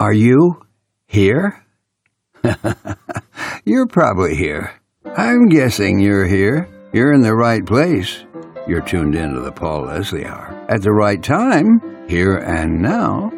Are you here? you're probably here. I'm guessing you're here. You're in the right place. You're tuned into the Paul Leslie Hour at the right time, here and now.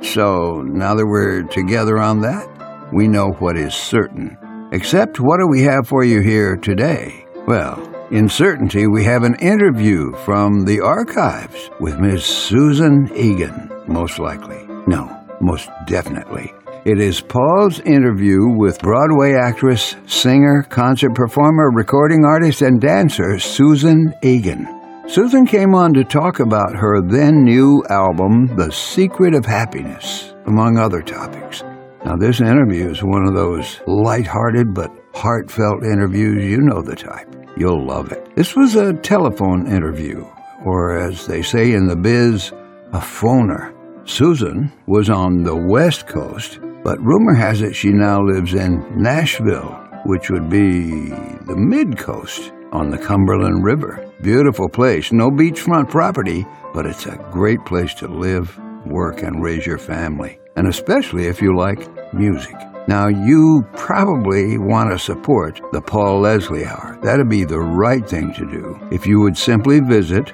So now that we're together on that, we know what is certain. Except, what do we have for you here today? Well, in certainty, we have an interview from the archives with Miss Susan Egan, most likely. No, most definitely. It is Paul's interview with Broadway actress, singer, concert performer, recording artist, and dancer Susan Egan. Susan came on to talk about her then new album, The Secret of Happiness, among other topics. Now, this interview is one of those light-hearted but heartfelt interviews. You know the type. You'll love it. This was a telephone interview, or as they say in the biz, a phoner. Susan was on the West Coast, but rumor has it she now lives in Nashville, which would be the mid coast on the Cumberland River. Beautiful place, no beachfront property, but it's a great place to live, work, and raise your family, and especially if you like music. Now, you probably want to support the Paul Leslie Hour. That'd be the right thing to do. If you would simply visit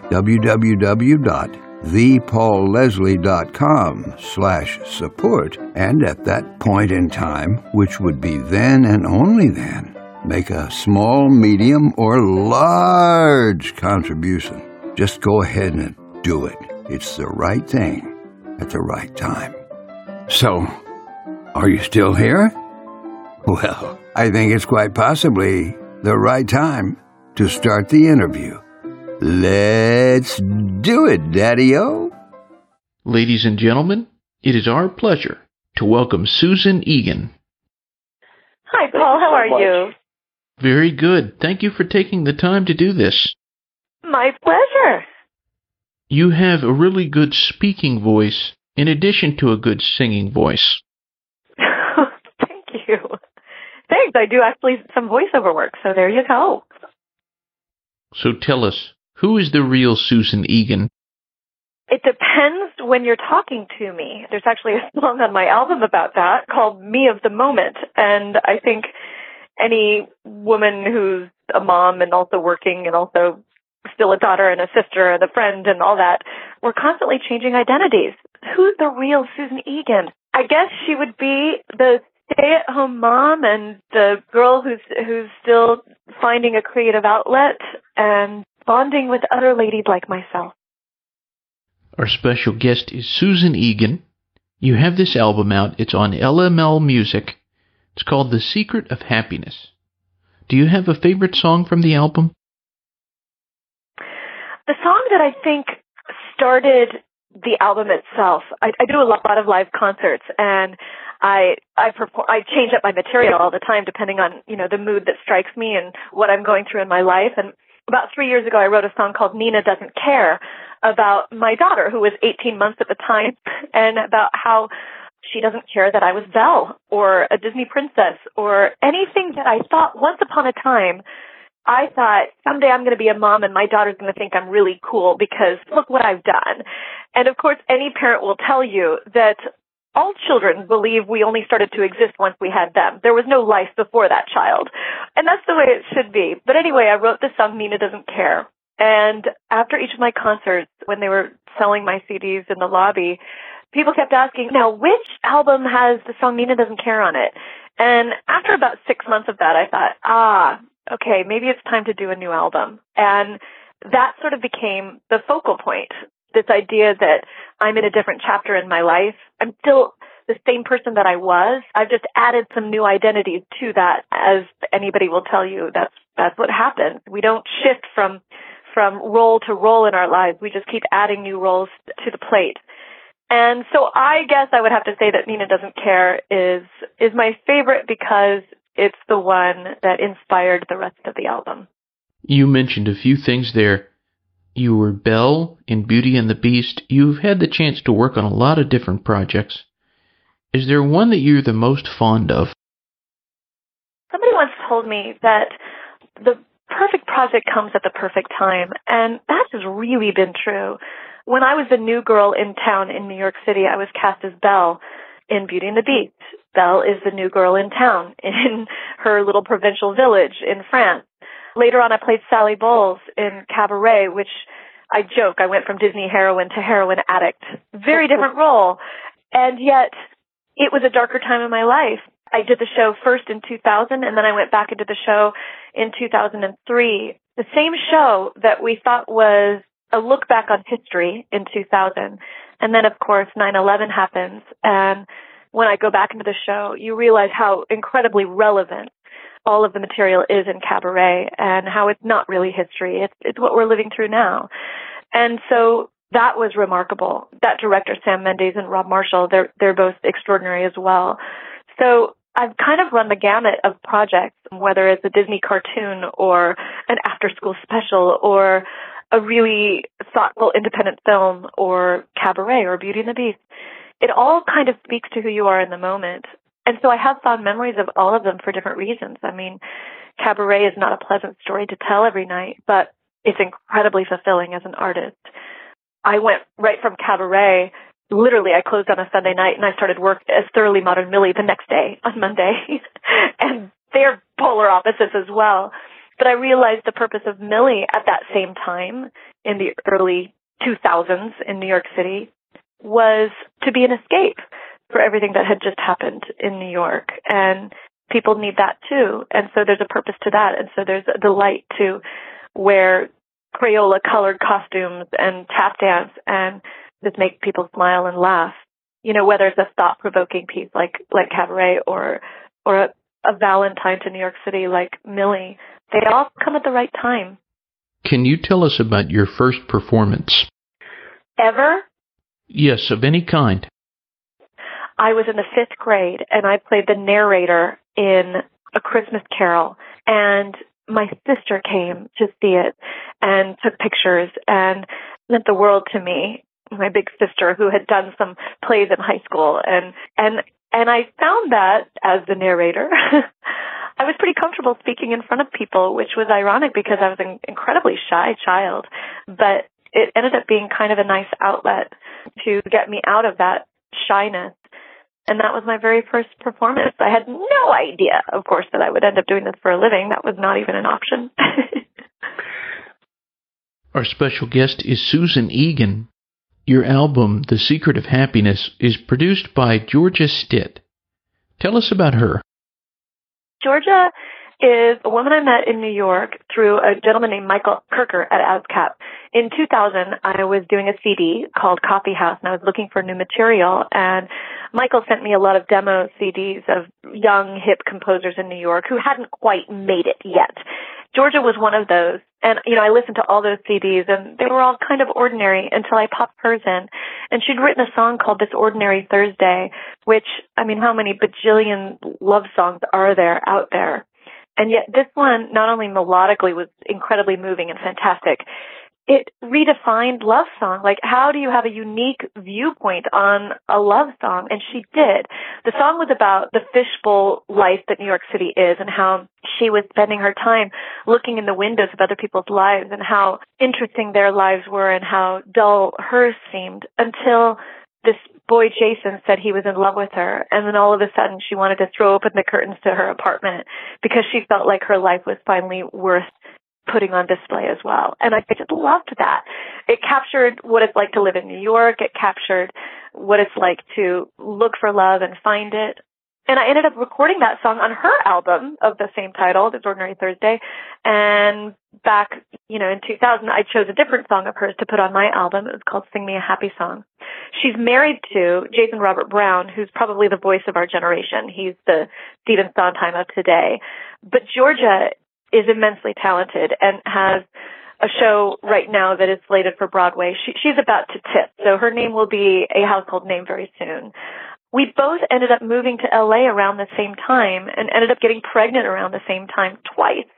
www.thepaulleslie.com slash support, and at that point in time, which would be then and only then, make a small, medium, or large contribution. Just go ahead and do it. It's the right thing at the right time. So, are you still here? Well, I think it's quite possibly the right time to start the interview. Let's do it, Daddy O. Ladies and gentlemen, it is our pleasure to welcome Susan Egan. Hi, Paul. How are you? Very good. Thank you for taking the time to do this. My pleasure. You have a really good speaking voice in addition to a good singing voice. Thank you. Thanks. I do actually some voiceover work, so there you go. So tell us, who is the real Susan Egan? It depends when you're talking to me. There's actually a song on my album about that called Me of the Moment. And I think any woman who's a mom and also working and also still a daughter and a sister and a friend and all that, we're constantly changing identities. Who's the real Susan Egan? I guess she would be the stay-at-home mom and the girl who's who's still finding a creative outlet and bonding with other ladies like myself. Our special guest is Susan Egan. You have this album out. It's on LML Music. It's called The Secret of Happiness. Do you have a favorite song from the album? The song that I think started the album itself. I, I do a lot of live concerts and I I perform I change up my material all the time depending on, you know, the mood that strikes me and what I'm going through in my life and about 3 years ago I wrote a song called Nina Doesn't Care about my daughter who was 18 months at the time and about how she doesn't care that I was Belle or a Disney princess or anything that I thought once upon a time I thought someday I'm going to be a mom and my daughter's going to think I'm really cool because look what I've done. And of course, any parent will tell you that all children believe we only started to exist once we had them. There was no life before that child. And that's the way it should be. But anyway, I wrote the song Nina Doesn't Care. And after each of my concerts, when they were selling my CDs in the lobby, people kept asking, now which album has the song Nina Doesn't Care on it? And after about six months of that, I thought, ah, okay, maybe it's time to do a new album. And that sort of became the focal point. This idea that I'm in a different chapter in my life. I'm still the same person that I was. I've just added some new identities to that. As anybody will tell you, that's, that's what happens. We don't shift from, from role to role in our lives. We just keep adding new roles to the plate. And so I guess I would have to say that Nina Doesn't Care is, is my favorite because it's the one that inspired the rest of the album. You mentioned a few things there. You were Belle in Beauty and the Beast. You've had the chance to work on a lot of different projects. Is there one that you're the most fond of? Somebody once told me that the perfect project comes at the perfect time, and that has really been true. When I was the new girl in town in New York City, I was cast as Belle, in Beauty and the Beast. Belle is the new girl in town in her little provincial village in France. Later on, I played Sally Bowles in Cabaret, which I joke, I went from Disney heroine to heroin addict. Very different role. And yet, it was a darker time in my life. I did the show first in 2000 and then I went back into the show in 2003. The same show that we thought was a look back on history in 2000. And then of course 9-11 happens and when I go back into the show, you realize how incredibly relevant all of the material is in cabaret and how it's not really history. It's, it's what we're living through now. And so that was remarkable. That director, Sam Mendes and Rob Marshall, they're, they're both extraordinary as well. So I've kind of run the gamut of projects, whether it's a Disney cartoon or an after school special or a really thoughtful independent film or cabaret or Beauty and the Beast. It all kind of speaks to who you are in the moment. And so I have fond memories of all of them for different reasons. I mean, cabaret is not a pleasant story to tell every night, but it's incredibly fulfilling as an artist. I went right from cabaret. Literally, I closed on a Sunday night and I started work as Thoroughly Modern Millie the next day on Monday. and they're polar opposites as well. But I realized the purpose of Millie at that same time in the early 2000s in New York City was to be an escape for everything that had just happened in New York. And people need that too. And so there's a purpose to that. And so there's a delight to wear Crayola colored costumes and tap dance and just make people smile and laugh. You know, whether it's a thought provoking piece like, like Cabaret or, or a, a Valentine to New York City like Millie, they all come at the right time. Can you tell us about your first performance? Ever? Yes, of any kind. I was in the fifth grade and I played the narrator in A Christmas Carol. And my sister came to see it and took pictures and meant the world to me. My big sister who had done some plays in high school and, and, and I found that as the narrator. I was pretty comfortable speaking in front of people, which was ironic because I was an incredibly shy child, but it ended up being kind of a nice outlet to get me out of that shyness and that was my very first performance. I had no idea, of course, that I would end up doing this for a living. That was not even an option. Our special guest is Susan Egan. Your album, The Secret of Happiness, is produced by Georgia Stitt. Tell us about her. Georgia is a woman I met in New York through a gentleman named Michael Kerker at ASCAP. In 2000, I was doing a CD called Coffee House and I was looking for new material and Michael sent me a lot of demo CDs of young hip composers in New York who hadn't quite made it yet. Georgia was one of those. And, you know, I listened to all those CDs and they were all kind of ordinary until I popped hers in. And she'd written a song called This Ordinary Thursday, which, I mean, how many bajillion love songs are there out there? And yet this one, not only melodically was incredibly moving and fantastic, it redefined love song. Like, how do you have a unique viewpoint on a love song? And she did. The song was about the fishbowl life that New York City is and how she was spending her time looking in the windows of other people's lives and how interesting their lives were and how dull hers seemed until this boy Jason said he was in love with her and then all of a sudden she wanted to throw open the curtains to her apartment because she felt like her life was finally worth putting on display as well. And I just loved that. It captured what it's like to live in New York. It captured what it's like to look for love and find it. And I ended up recording that song on her album of the same title, This Ordinary Thursday. And back, you know, in 2000, I chose a different song of hers to put on my album. It was called Sing Me a Happy Song. She's married to Jason Robert Brown, who's probably the voice of our generation. He's the Stephen Sondheim of today. But Georgia is immensely talented and has a show right now that is slated for Broadway. She, she's about to tip, so her name will be a household name very soon we both ended up moving to LA around the same time and ended up getting pregnant around the same time twice.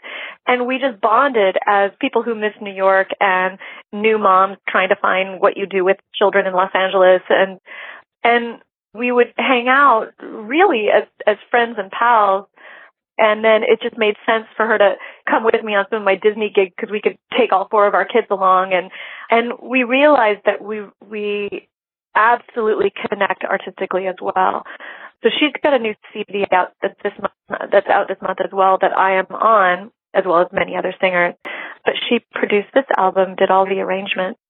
And we just bonded as people who miss New York and new moms trying to find what you do with children in Los Angeles and and we would hang out really as as friends and pals and then it just made sense for her to come with me on some of my Disney gigs because we could take all four of our kids along and and we realized that we we absolutely connect artistically as well. So she's got a new CD out that's this month, that's out this month as well that I am on, as well as many other singers. But she produced this album, did all the arrangements,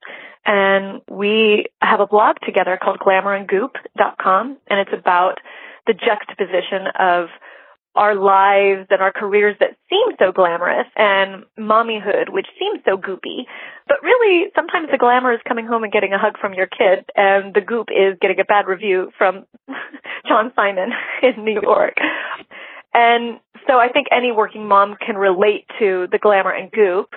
and we have a blog together called glamourandgoop.com, and it's about the juxtaposition of our lives and our careers that seem so glamorous and mommyhood, which seems so goopy. But really, sometimes the glamour is coming home and getting a hug from your kid, and the goop is getting a bad review from John Simon in New York. And so I think any working mom can relate to the glamour and goop.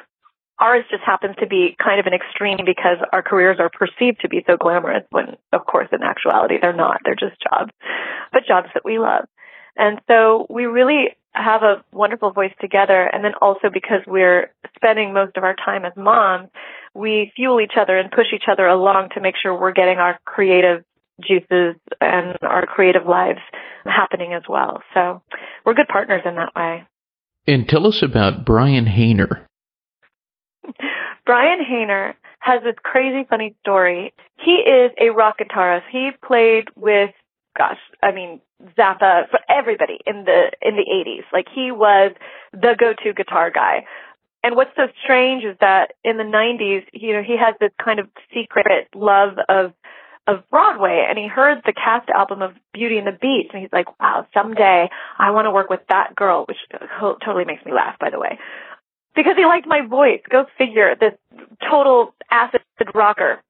Ours just happens to be kind of an extreme because our careers are perceived to be so glamorous when, of course, in actuality, they're not. They're just jobs, but jobs that we love. And so we really have a wonderful voice together. And then also because we're spending most of our time as moms, we fuel each other and push each other along to make sure we're getting our creative juices and our creative lives happening as well. So we're good partners in that way. And tell us about Brian Haner. Brian Haner has this crazy funny story. He is a rock guitarist. He played with gosh, I mean, Zappa for everybody in the in the 80s. Like he was the go-to guitar guy. And what's so strange is that in the 90s, you know, he has this kind of secret love of of Broadway and he heard the cast album of Beauty and the Beast and he's like, wow, someday I want to work with that girl, which totally makes me laugh, by the way. Because he liked my voice. Go figure. This total acid rocker.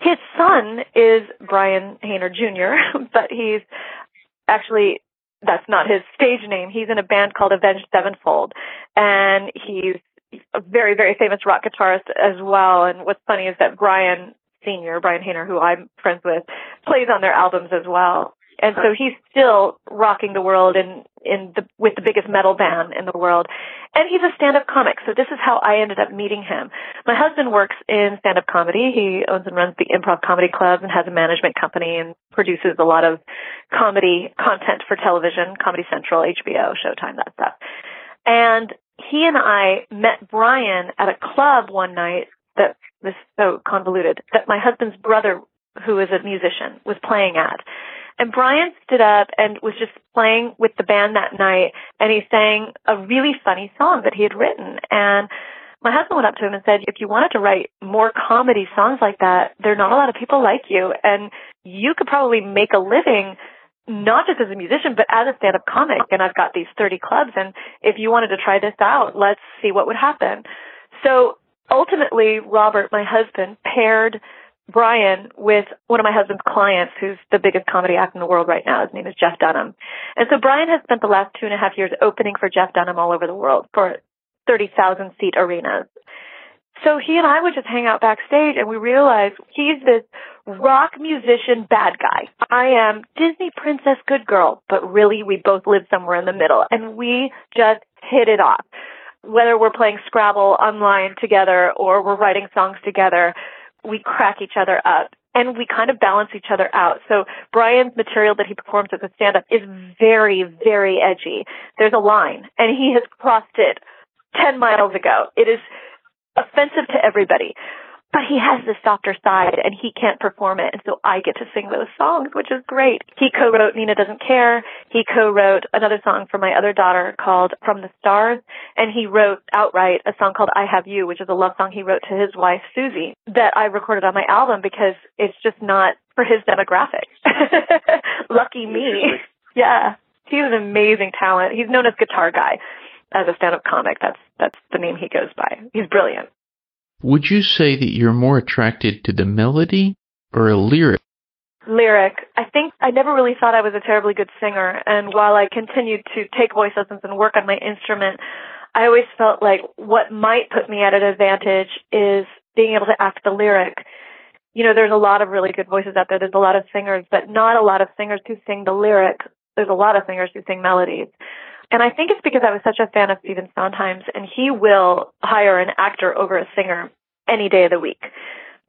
His son is Brian Haner Jr., but he's actually that's not his stage name. He's in a band called Avenged Sevenfold, and he's a very, very famous rock guitarist as well. And what's funny is that Brian Senior, Brian Haner, who I'm friends with, plays on their albums as well. And so he's still rocking the world in, in the, with the biggest metal band in the world. And he's a stand-up comic. So this is how I ended up meeting him. My husband works in stand-up comedy. He owns and runs the Improv Comedy Club and has a management company and produces a lot of comedy content for television, Comedy Central, HBO, Showtime, that stuff. And he and I met Brian at a club one night that this so convoluted that my husband's brother who is a musician was playing at and Brian stood up and was just playing with the band that night and he sang a really funny song that he had written. And my husband went up to him and said, if you wanted to write more comedy songs like that, there are not a lot of people like you and you could probably make a living not just as a musician, but as a stand-up comic. And I've got these 30 clubs. And if you wanted to try this out, let's see what would happen. So ultimately, Robert, my husband, paired Brian with one of my husband's clients who's the biggest comedy act in the world right now. His name is Jeff Dunham. And so Brian has spent the last two and a half years opening for Jeff Dunham all over the world for 30,000 seat arenas. So he and I would just hang out backstage and we realized he's this rock musician bad guy. I am Disney princess good girl, but really we both live somewhere in the middle and we just hit it off. Whether we're playing Scrabble online together or we're writing songs together, we crack each other up and we kind of balance each other out. So Brian's material that he performs as a stand-up is very, very edgy. There's a line and he has crossed it 10 miles ago. It is offensive to everybody but he has the softer side and he can't perform it. And so I get to sing those songs, which is great. He co-wrote Nina Doesn't Care. He co-wrote another song for my other daughter called From the Stars. And he wrote outright a song called I Have You, which is a love song he wrote to his wife, Susie, that I recorded on my album because it's just not for his demographic. Lucky me. Yeah. He's an amazing talent. He's known as Guitar Guy as a stand-up comic. That's, that's the name he goes by. He's brilliant. Would you say that you're more attracted to the melody or a lyric? Lyric. I think I never really thought I was a terribly good singer, and while I continued to take voice lessons and work on my instrument, I always felt like what might put me at an advantage is being able to act the lyric. You know, there's a lot of really good voices out there. There's a lot of singers, but not a lot of singers who sing the lyric. There's a lot of singers who sing melodies. And I think it's because I was such a fan of Stephen Sondheim's, and he will hire an actor over a singer any day of the week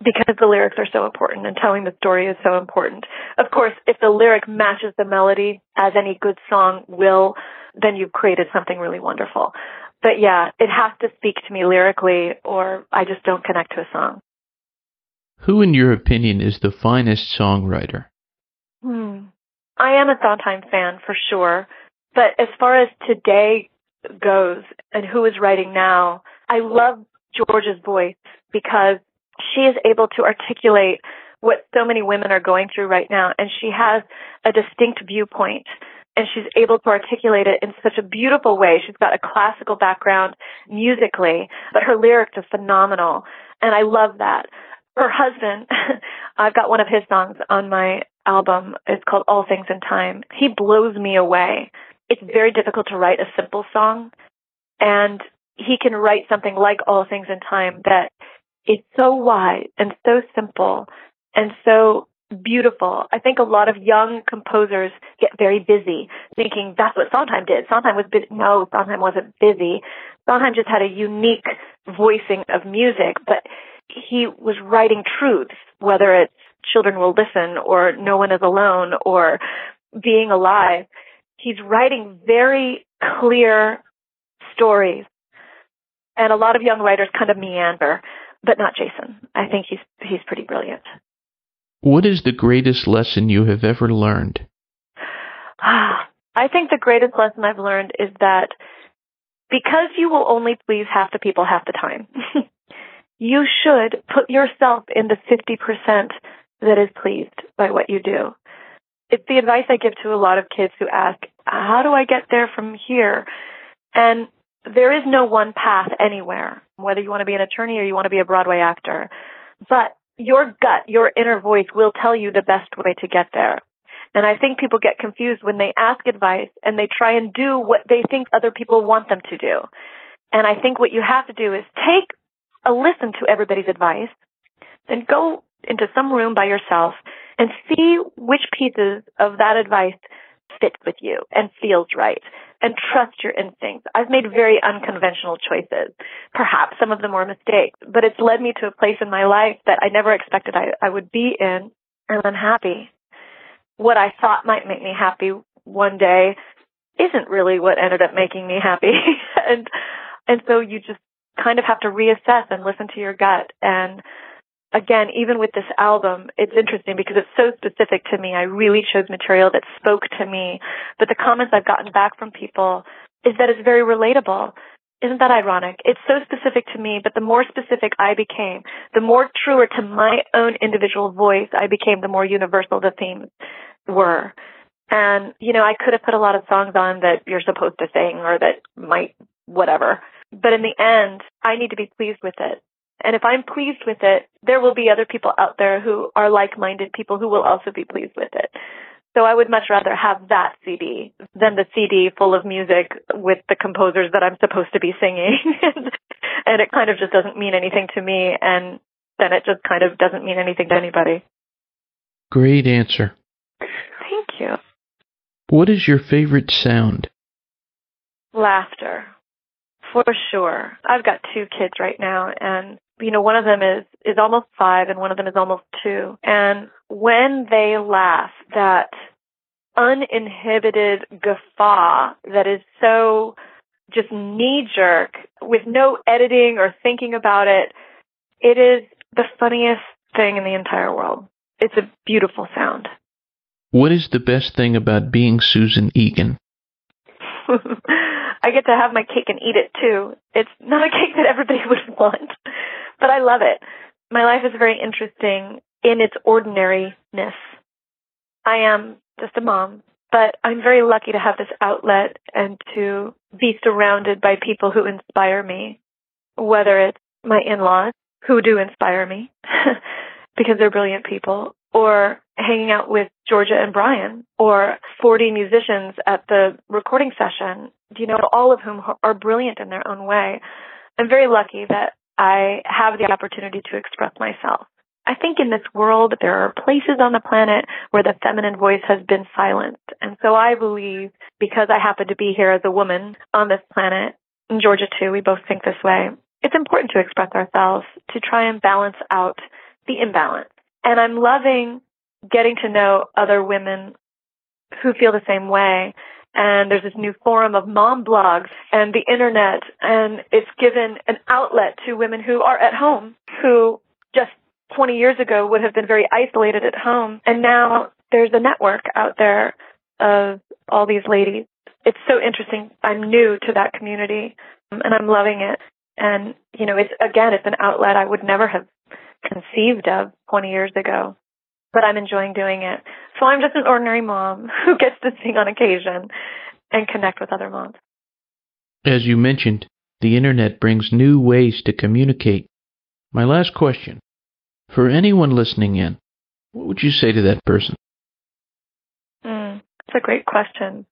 because the lyrics are so important and telling the story is so important. Of course, if the lyric matches the melody, as any good song will, then you've created something really wonderful. But yeah, it has to speak to me lyrically or I just don't connect to a song. Who, in your opinion, is the finest songwriter? Hmm. I am a Sondheim fan for sure. But as far as today goes and who is writing now, I love Georgia's voice because she is able to articulate what so many women are going through right now. And she has a distinct viewpoint and she's able to articulate it in such a beautiful way. She's got a classical background musically, but her lyrics are phenomenal. And I love that. Her husband, I've got one of his songs on my album. It's called All Things in Time. He blows me away. It's very difficult to write a simple song and he can write something like All Things in Time that is so wide and so simple and so beautiful. I think a lot of young composers get very busy thinking that's what Sondheim did. Sondheim was busy. No, Sondheim wasn't busy. Sondheim just had a unique voicing of music, but he was writing truths, whether it's children will listen or no one is alone or being alive. He's writing very clear stories. And a lot of young writers kind of meander, but not Jason. I think he's he's pretty brilliant. What is the greatest lesson you have ever learned? I think the greatest lesson I've learned is that because you will only please half the people half the time, you should put yourself in the 50% that is pleased by what you do. It's the advice I give to a lot of kids who ask, how do I get there from here? And there is no one path anywhere, whether you want to be an attorney or you want to be a Broadway actor. But your gut, your inner voice will tell you the best way to get there. And I think people get confused when they ask advice and they try and do what they think other people want them to do. And I think what you have to do is take a listen to everybody's advice, then go into some room by yourself and see which pieces of that advice fit with you and feels right and trust your instincts. I've made very unconventional choices. Perhaps some of them were mistakes, but it's led me to a place in my life that I never expected I, I would be in, and I'm happy. What I thought might make me happy one day isn't really what ended up making me happy. and and so you just kind of have to reassess and listen to your gut and again, even with this album, it's interesting because it's so specific to me. I really chose material that spoke to me. But the comments I've gotten back from people is that it's very relatable. Isn't that ironic? It's so specific to me, but the more specific I became, the more truer to my own individual voice I became, the more universal the themes were. And, you know, I could have put a lot of songs on that you're supposed to sing or that might, whatever. But in the end, I need to be pleased with it. And if I'm pleased with it, there will be other people out there who are like-minded people who will also be pleased with it. So I would much rather have that CD than the CD full of music with the composers that I'm supposed to be singing. and it kind of just doesn't mean anything to me and then it just kind of doesn't mean anything to anybody. Great answer. Thank you. What is your favorite sound? Laughter. For sure. I've got two kids right now and you know, one of them is, is almost five and one of them is almost two. And when they laugh, that uninhibited guffaw that is so just knee jerk with no editing or thinking about it, it is the funniest thing in the entire world. It's a beautiful sound. What is the best thing about being Susan Egan? I get to have my cake and eat it too. It's not a cake that everybody would want, but I love it. My life is very interesting in its ordinariness. I am just a mom, but I'm very lucky to have this outlet and to be surrounded by people who inspire me, whether it's my in-laws who do inspire me because they're brilliant people or hanging out with Georgia and Brian or 40 musicians at the recording session, you know, all of whom are brilliant in their own way. I'm very lucky that I have the opportunity to express myself. I think in this world, there are places on the planet where the feminine voice has been silenced. And so I believe because I happen to be here as a woman on this planet, in Georgia too, we both think this way, it's important to express ourselves to try and balance out the imbalance. And I'm loving getting to know other women who feel the same way and there's this new forum of mom blogs and the internet and it's given an outlet to women who are at home who just 20 years ago would have been very isolated at home. And now there's a network out there of all these ladies. It's so interesting. I'm new to that community um, and I'm loving it. And, you know, it's, again, it's an outlet I would never have conceived of 20 years ago, but I'm enjoying doing it. So I'm just an ordinary mom who gets to sing on occasion and connect with other moms. As you mentioned, the internet brings new ways to communicate. My last question for anyone listening in, what would you say to that person? Mm, that's a great question.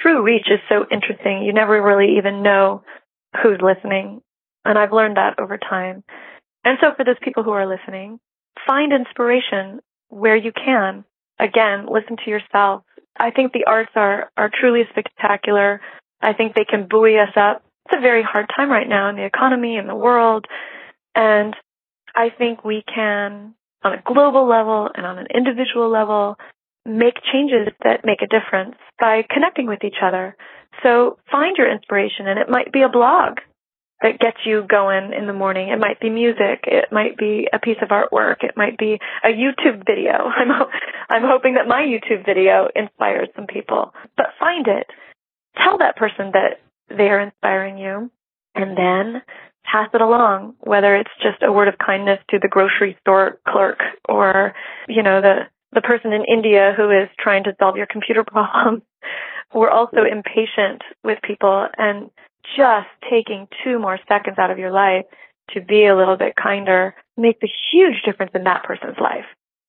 True reach is so interesting. You never really even know who's listening. And I've learned that over time. And so for those people who are listening, find inspiration where you can. Again, listen to yourself. I think the arts are, are truly spectacular. I think they can buoy us up. It's a very hard time right now in the economy and the world. And I think we can, on a global level and on an individual level, make changes that make a difference by connecting with each other. So find your inspiration and it might be a blog that gets you going in the morning. It might be music. It might be a piece of artwork. It might be a YouTube video. I'm, I'm hoping that my YouTube video inspires some people, but find it. Tell that person that they are inspiring you and then pass it along, whether it's just a word of kindness to the grocery store clerk or, you know, the, the person in India who is trying to solve your computer problem. We're also impatient with people and just taking two more seconds out of your life to be a little bit kinder makes a huge difference in that person's life.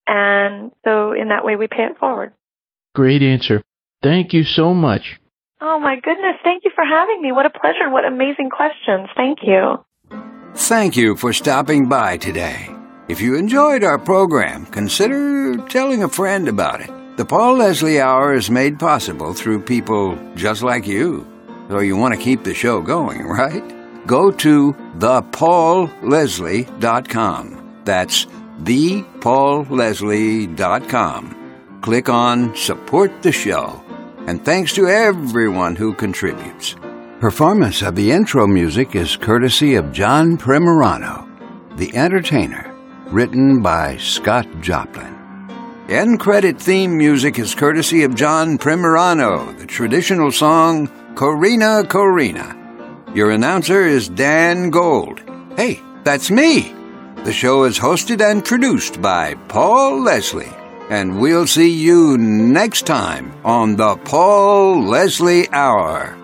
And so in that way we pay it forward. Great answer. Thank you so much. Oh my goodness. Thank you for having me. What a pleasure. What amazing questions. Thank you. Thank you for stopping by today. If you enjoyed our program, consider telling a friend about it. The Paul Leslie Hour is made possible through people just like you. So you want to keep the show going, right? Go to thepaulleslie.com. That's thepaulleslie.com. Click on Support the Show and thanks to everyone who contributes. Performance of the intro music is courtesy of John Primorano, The Entertainer, written by Scott Joplin. End credit theme music is courtesy of John Primorano, the traditional song Corrina Corina. Your announcer is Dan Gold. Hey, that's me. The show is hosted and produced by Paul Leslie and we'll see you next time on the Paul Leslie Hour.